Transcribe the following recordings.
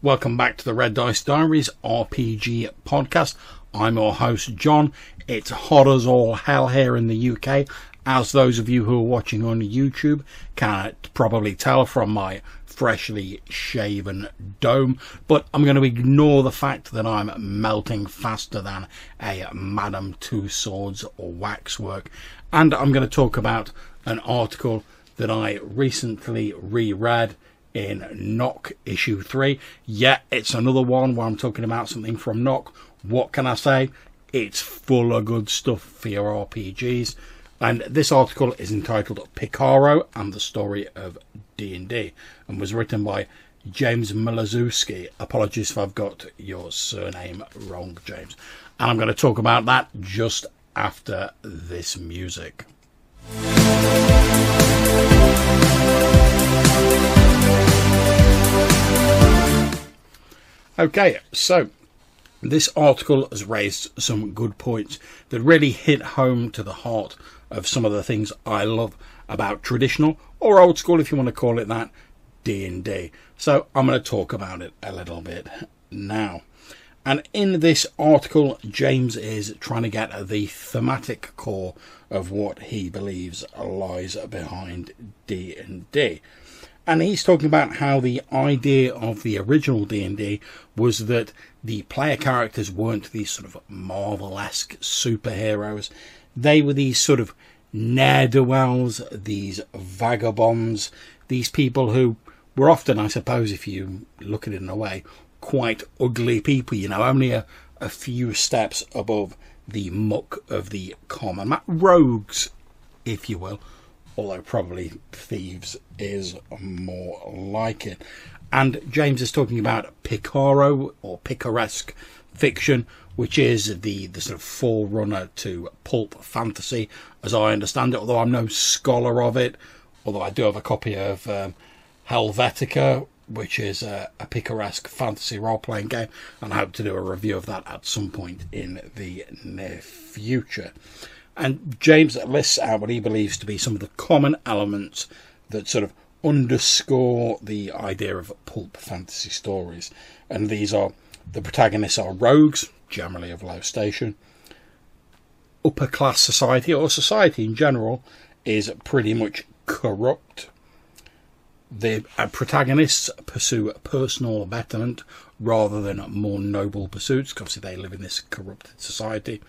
Welcome back to the Red Dice Diaries RPG podcast. I'm your host, John. It's hot as all hell here in the UK, as those of you who are watching on YouTube can probably tell from my freshly shaven dome. But I'm going to ignore the fact that I'm melting faster than a Madame Tussauds or waxwork. And I'm going to talk about an article that I recently reread in Knock issue 3. Yeah, it's another one where I'm talking about something from Knock. What can I say? It's full of good stuff for your RPGs. And this article is entitled Picaro and the Story of D&D and was written by James Maliszewski. Apologies if I've got your surname wrong, James. And I'm going to talk about that just after this music. Okay, so this article has raised some good points that really hit home to the heart of some of the things I love about traditional or old school, if you want to call it that, D&D. So I'm going to talk about it a little bit now. And in this article, James is trying to get the thematic core of what he believes lies behind D&D and he's talking about how the idea of the original D&D was that the player characters weren't these sort of Marvel-esque superheroes. They were these sort of ne'er-do-wells, these vagabonds, these people who were often, I suppose, if you look at it in a way, quite ugly people, you know, only a, a few steps above the muck of the common rogues, if you will although probably thieves is more like it. And James is talking about Picaro or picaresque fiction, which is the, the sort of forerunner to pulp fantasy, as I understand it, although I'm no scholar of it, although I do have a copy of um, Helvetica, which is a, a picaresque fantasy role playing game, and I hope to do a review of that at some point in the near future. And James lists out what he believes to be some of the common elements that sort of underscore the idea of pulp fantasy stories. And these are the protagonists are rogues, generally of low station. Upper class society, or society in general, is pretty much corrupt. The uh, protagonists pursue personal betterment rather than more noble pursuits, because they live in this corrupted society.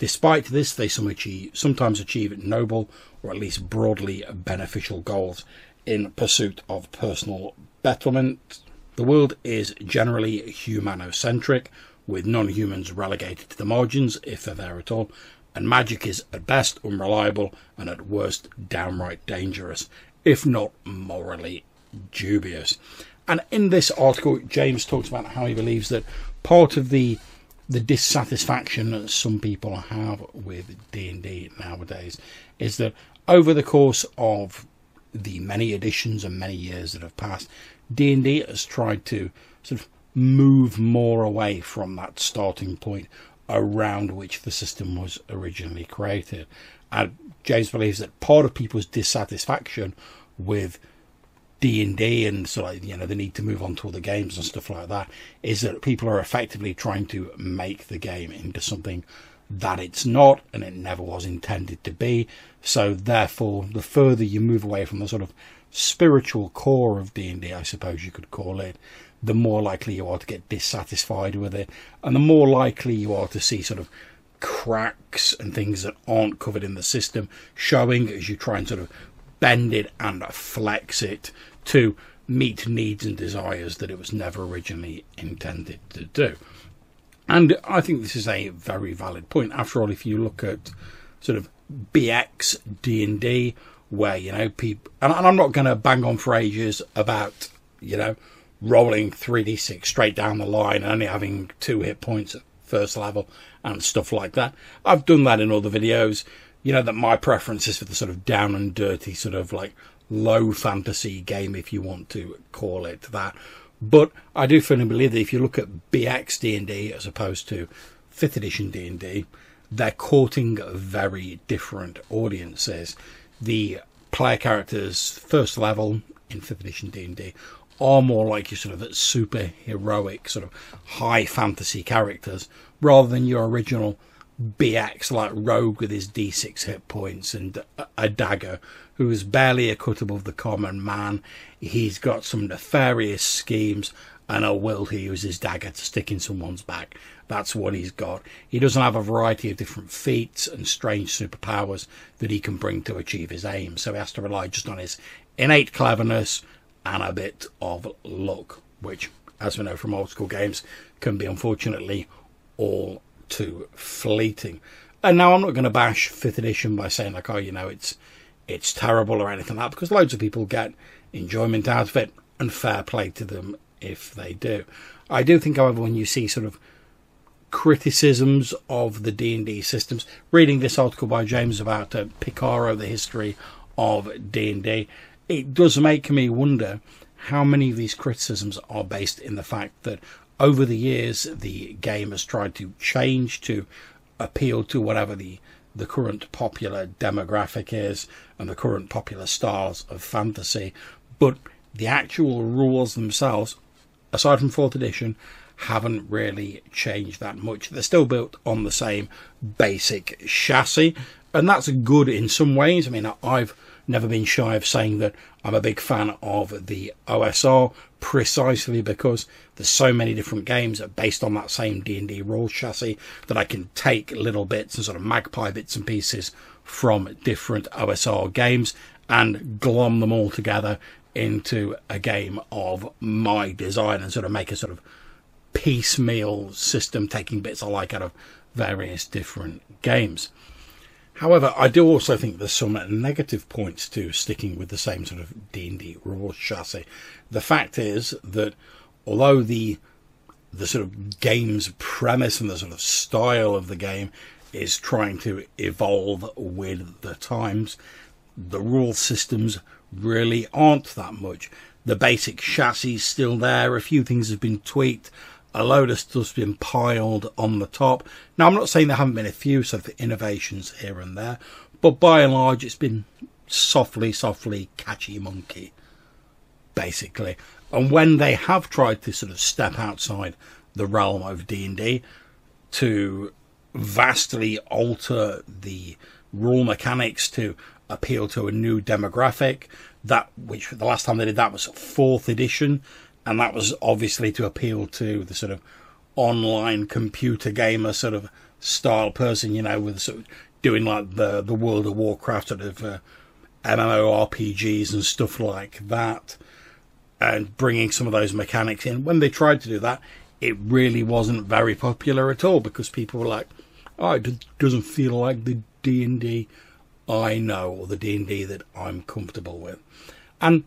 Despite this, they sometimes achieve noble or at least broadly beneficial goals in pursuit of personal betterment. The world is generally humanocentric, with non humans relegated to the margins, if they're there at all, and magic is at best unreliable and at worst downright dangerous, if not morally dubious. And in this article, James talks about how he believes that part of the the dissatisfaction that some people have with D&D nowadays is that over the course of the many editions and many years that have passed, D&D has tried to sort of move more away from that starting point around which the system was originally created. And James believes that part of people's dissatisfaction with D and D and so like you know the need to move on to other games and stuff like that is that people are effectively trying to make the game into something that it's not and it never was intended to be. So therefore, the further you move away from the sort of spiritual core of D and D, I suppose you could call it, the more likely you are to get dissatisfied with it, and the more likely you are to see sort of cracks and things that aren't covered in the system showing as you try and sort of bend it and flex it to meet needs and desires that it was never originally intended to do. And I think this is a very valid point. After all, if you look at sort of BX D&D, where, you know, people... And, and I'm not going to bang on for ages about, you know, rolling 3d6 straight down the line and only having two hit points at first level and stuff like that. I've done that in other videos. You know that my preference is for the sort of down and dirty sort of like low fantasy game, if you want to call it that. But I do firmly believe that if you look at BX D&D as opposed to 5th edition D&D, they're courting very different audiences. The player characters first level in 5th edition D&D are more like your sort of super heroic, sort of high fantasy characters, rather than your original BX like Rogue with his D6 hit points and a dagger, who is barely a cut above the common man. He's got some nefarious schemes and a will to use his dagger to stick in someone's back. That's what he's got. He doesn't have a variety of different feats and strange superpowers that he can bring to achieve his aim, so he has to rely just on his innate cleverness and a bit of luck, which, as we know from old school games, can be unfortunately all too fleeting. And now I'm not going to bash fifth edition by saying like, oh, you know, it's it's terrible or anything like that, because loads of people get enjoyment out of it, and fair play to them if they do. I do think, however, when you see sort of criticisms of the D&D systems, reading this article by James about uh, Picaro, the history of D&D, it does make me wonder how many of these criticisms are based in the fact that over the years, the game has tried to change to appeal to whatever the the current popular demographic is and the current popular styles of fantasy, but the actual rules themselves, aside from fourth edition, haven't really changed that much. They're still built on the same basic chassis, and that's good in some ways. I mean, I've never been shy of saying that I'm a big fan of the OSR precisely because there's so many different games that, based on that same D&D rules chassis that I can take little bits and sort of magpie bits and pieces from different OSR games and glom them all together into a game of my design and sort of make a sort of piecemeal system taking bits I like out of various different games. However, I do also think there's some negative points to sticking with the same sort of D&D rules chassis. The fact is that although the the sort of game's premise and the sort of style of the game is trying to evolve with the times, the rule systems really aren't that much. The basic chassis is still there, a few things have been tweaked, a load of stuff's been piled on the top. Now, I'm not saying there haven't been a few sort of innovations here and there, but by and large, it's been softly, softly catchy monkey, basically. And when they have tried to sort of step outside the realm of D&D to vastly alter the rule mechanics to appeal to a new demographic, that which the last time they did that was fourth edition, and that was obviously to appeal to the sort of online computer gamer sort of style person, you know, with sort of doing like the the World of Warcraft sort of uh, MMORPGs and stuff like that, and bringing some of those mechanics in. When they tried to do that, it really wasn't very popular at all because people were like, "Oh, it doesn't feel like the D and D I know or the D and D that I'm comfortable with," and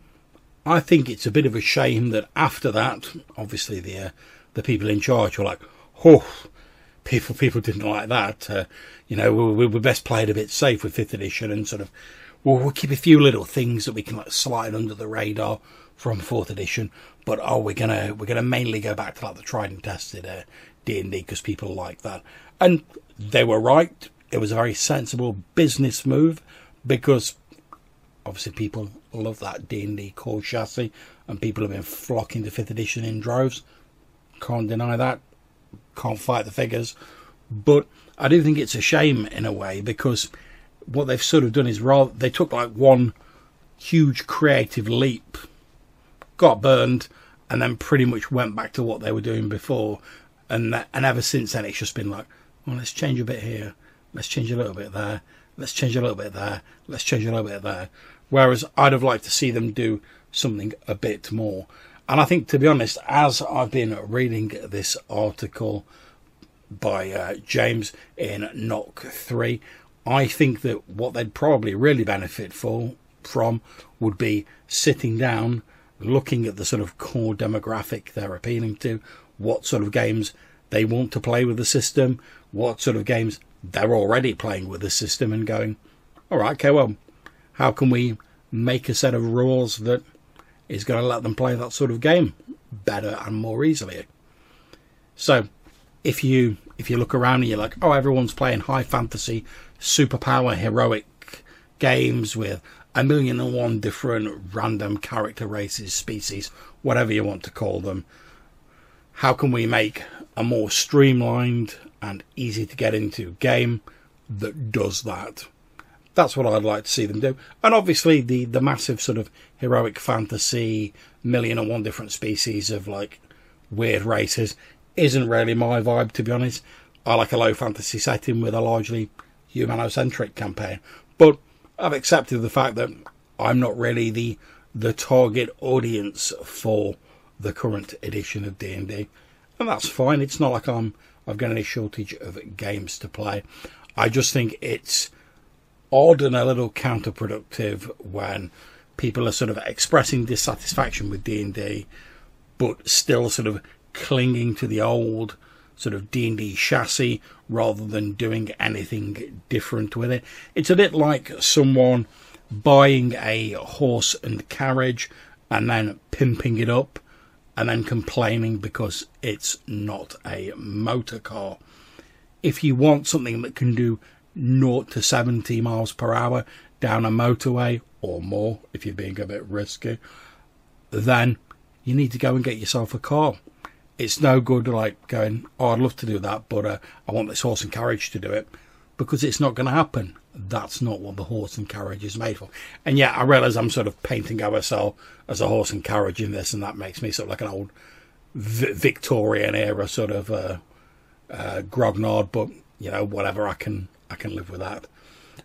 I think it's a bit of a shame that after that, obviously the uh, the people in charge were like, "Oh, people people didn't like that." Uh, you know, we, we best play it a bit safe with fifth edition and sort of we'll, keep a few little things that we can like slide under the radar from fourth edition. But oh, we're gonna we're gonna mainly go back to like the tried and tested uh, D and D because people like that, and they were right. It was a very sensible business move because obviously people love that D&D core chassis and people have been flocking to 5th edition in droves. Can't deny that. Can't fight the figures. But I do think it's a shame in a way because what they've sort of done is rather they took like one huge creative leap, got burned, and then pretty much went back to what they were doing before. And that, and ever since then, it's just been like, well, let's change a bit here, let's change a little bit there, let's change a little bit there, let's change a little bit there. Whereas I'd have liked to see them do something a bit more. And I think, to be honest, as I've been reading this article by uh, James in Knock 3, I think that what they'd probably really benefit for from would be sitting down, looking at the sort of core demographic they're appealing to, what sort of games they want to play with the system, what sort of games they're already playing with the system, and going, all right, okay, well, how can we make a set of rules that is going to let them play that sort of game better and more easily? So, if you if you look around and you're like, oh, everyone's playing high fantasy, superpower, heroic games with a million and one different random character races, species, whatever you want to call them. How can we make a more streamlined and easy to get into game that does that? That's what I'd like to see them do. And obviously, the, the massive sort of heroic fantasy, million and one different species of like weird races isn't really my vibe, to be honest. I like a low fantasy setting with a largely humanocentric campaign. But I've accepted the fact that I'm not really the the target audience for the current edition of D&D. And that's fine. It's not like I'm I've got any shortage of games to play. I just think it's odd and a little counterproductive when people are sort of expressing dissatisfaction with D&D but still sort of clinging to the old sort of D&D chassis rather than doing anything different with it. It's a bit like someone buying a horse and carriage and then pimping it up and then complaining because it's not a motor car. If you want something that can do 0 to 70 miles per hour down a motorway or more, if you're being a bit risky, then you need to go and get yourself a car. It's no good like going, oh, I'd love to do that, but uh, I want this horse and carriage to do it because it's not going to happen. That's not what the horse and carriage is made for. And yet, I realise I'm sort of painting OSR as a horse and carriage in this, and that makes me sort of like an old v- Victorian era sort of uh, uh, grognard. But you know, whatever, I can I can live with that.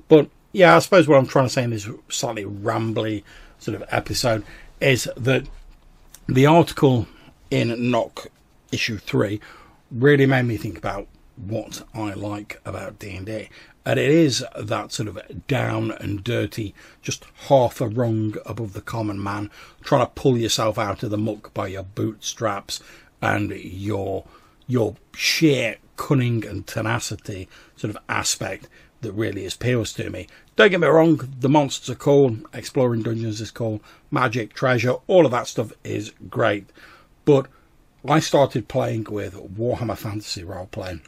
But yeah, I suppose what I'm trying to say in this slightly rambly sort of episode is that the article in Knock issue three really made me think about what I like about D&D. And it is that sort of down and dirty, just half a rung above the common man, trying to pull yourself out of the muck by your bootstraps and your your sheer cunning and tenacity sort of aspect that really appeals to me. Don't get me wrong, the monsters are cool, exploring dungeons is cool, magic, treasure, all of that stuff is great. But I started playing with Warhammer Fantasy role playing,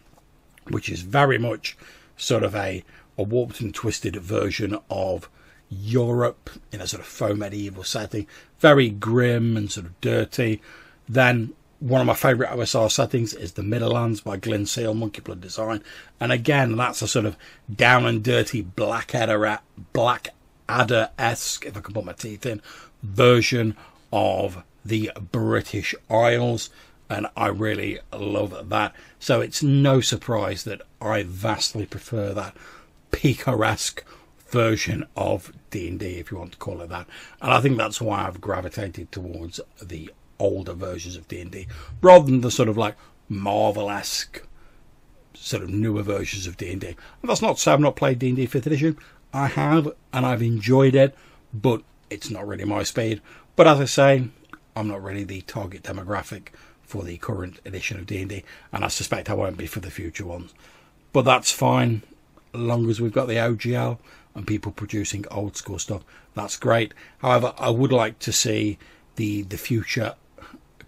which is very much sort of a, a warped and twisted version of Europe in a sort of faux medieval setting, very grim and sort of dirty. Then one of my favourite OSR settings is the Midderlands by Glynn Seal, Monkey Blood Design, and again that's a sort of down and dirty Blackadder, at Blackadder esque, if I can put my teeth in, version of the British Isles, and I really love that. So it's no surprise that I vastly prefer that picaresque version of D&D, if you want to call it that. And I think that's why I've gravitated towards the older versions of D&D, rather than the sort of like Marvel-esque sort of newer versions of D&D. And that's not to say I've not played D&D 5th edition. I have, and I've enjoyed it, but it's not really my speed. But as I say, I'm not really the target demographic for the current edition of D&D, and I suspect I won't be for the future ones. But that's fine, as long as we've got the OGL and people producing old school stuff. That's great. However, I would like to see the the future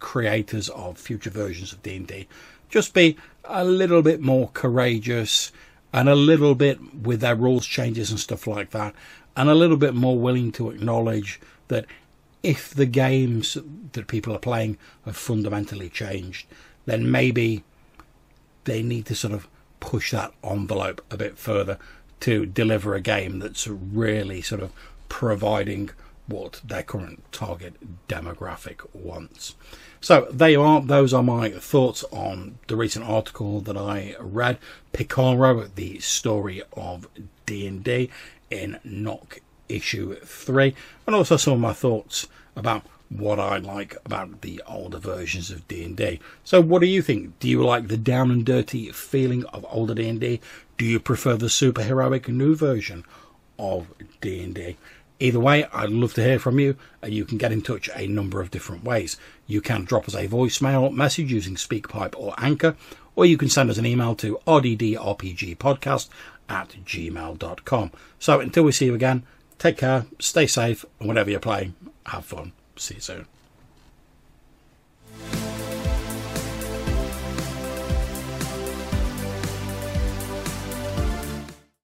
creators of future versions of D&D just be a little bit more courageous and a little bit with their rules changes and stuff like that and a little bit more willing to acknowledge that if the games that people are playing have fundamentally changed, then maybe they need to sort of push that envelope a bit further to deliver a game that's really sort of providing what their current target demographic wants. So there you are. Those are my thoughts on the recent article that I read, Picaro, the story of D&D in Knock issue 3, and also some of my thoughts about what I like about the older versions of D&D. So what do you think? Do you like the down and dirty feeling of older D&D? Do you prefer the superheroic new version of D&D? Either way, I'd love to hear from you. And you can get in touch a number of different ways. You can drop us a voicemail message using SpeakPipe or Anchor, or you can send us an email to rddrpgpodcast at gmail.com. So until we see you again, take care, stay safe, and whatever you're playing, have fun. See you soon.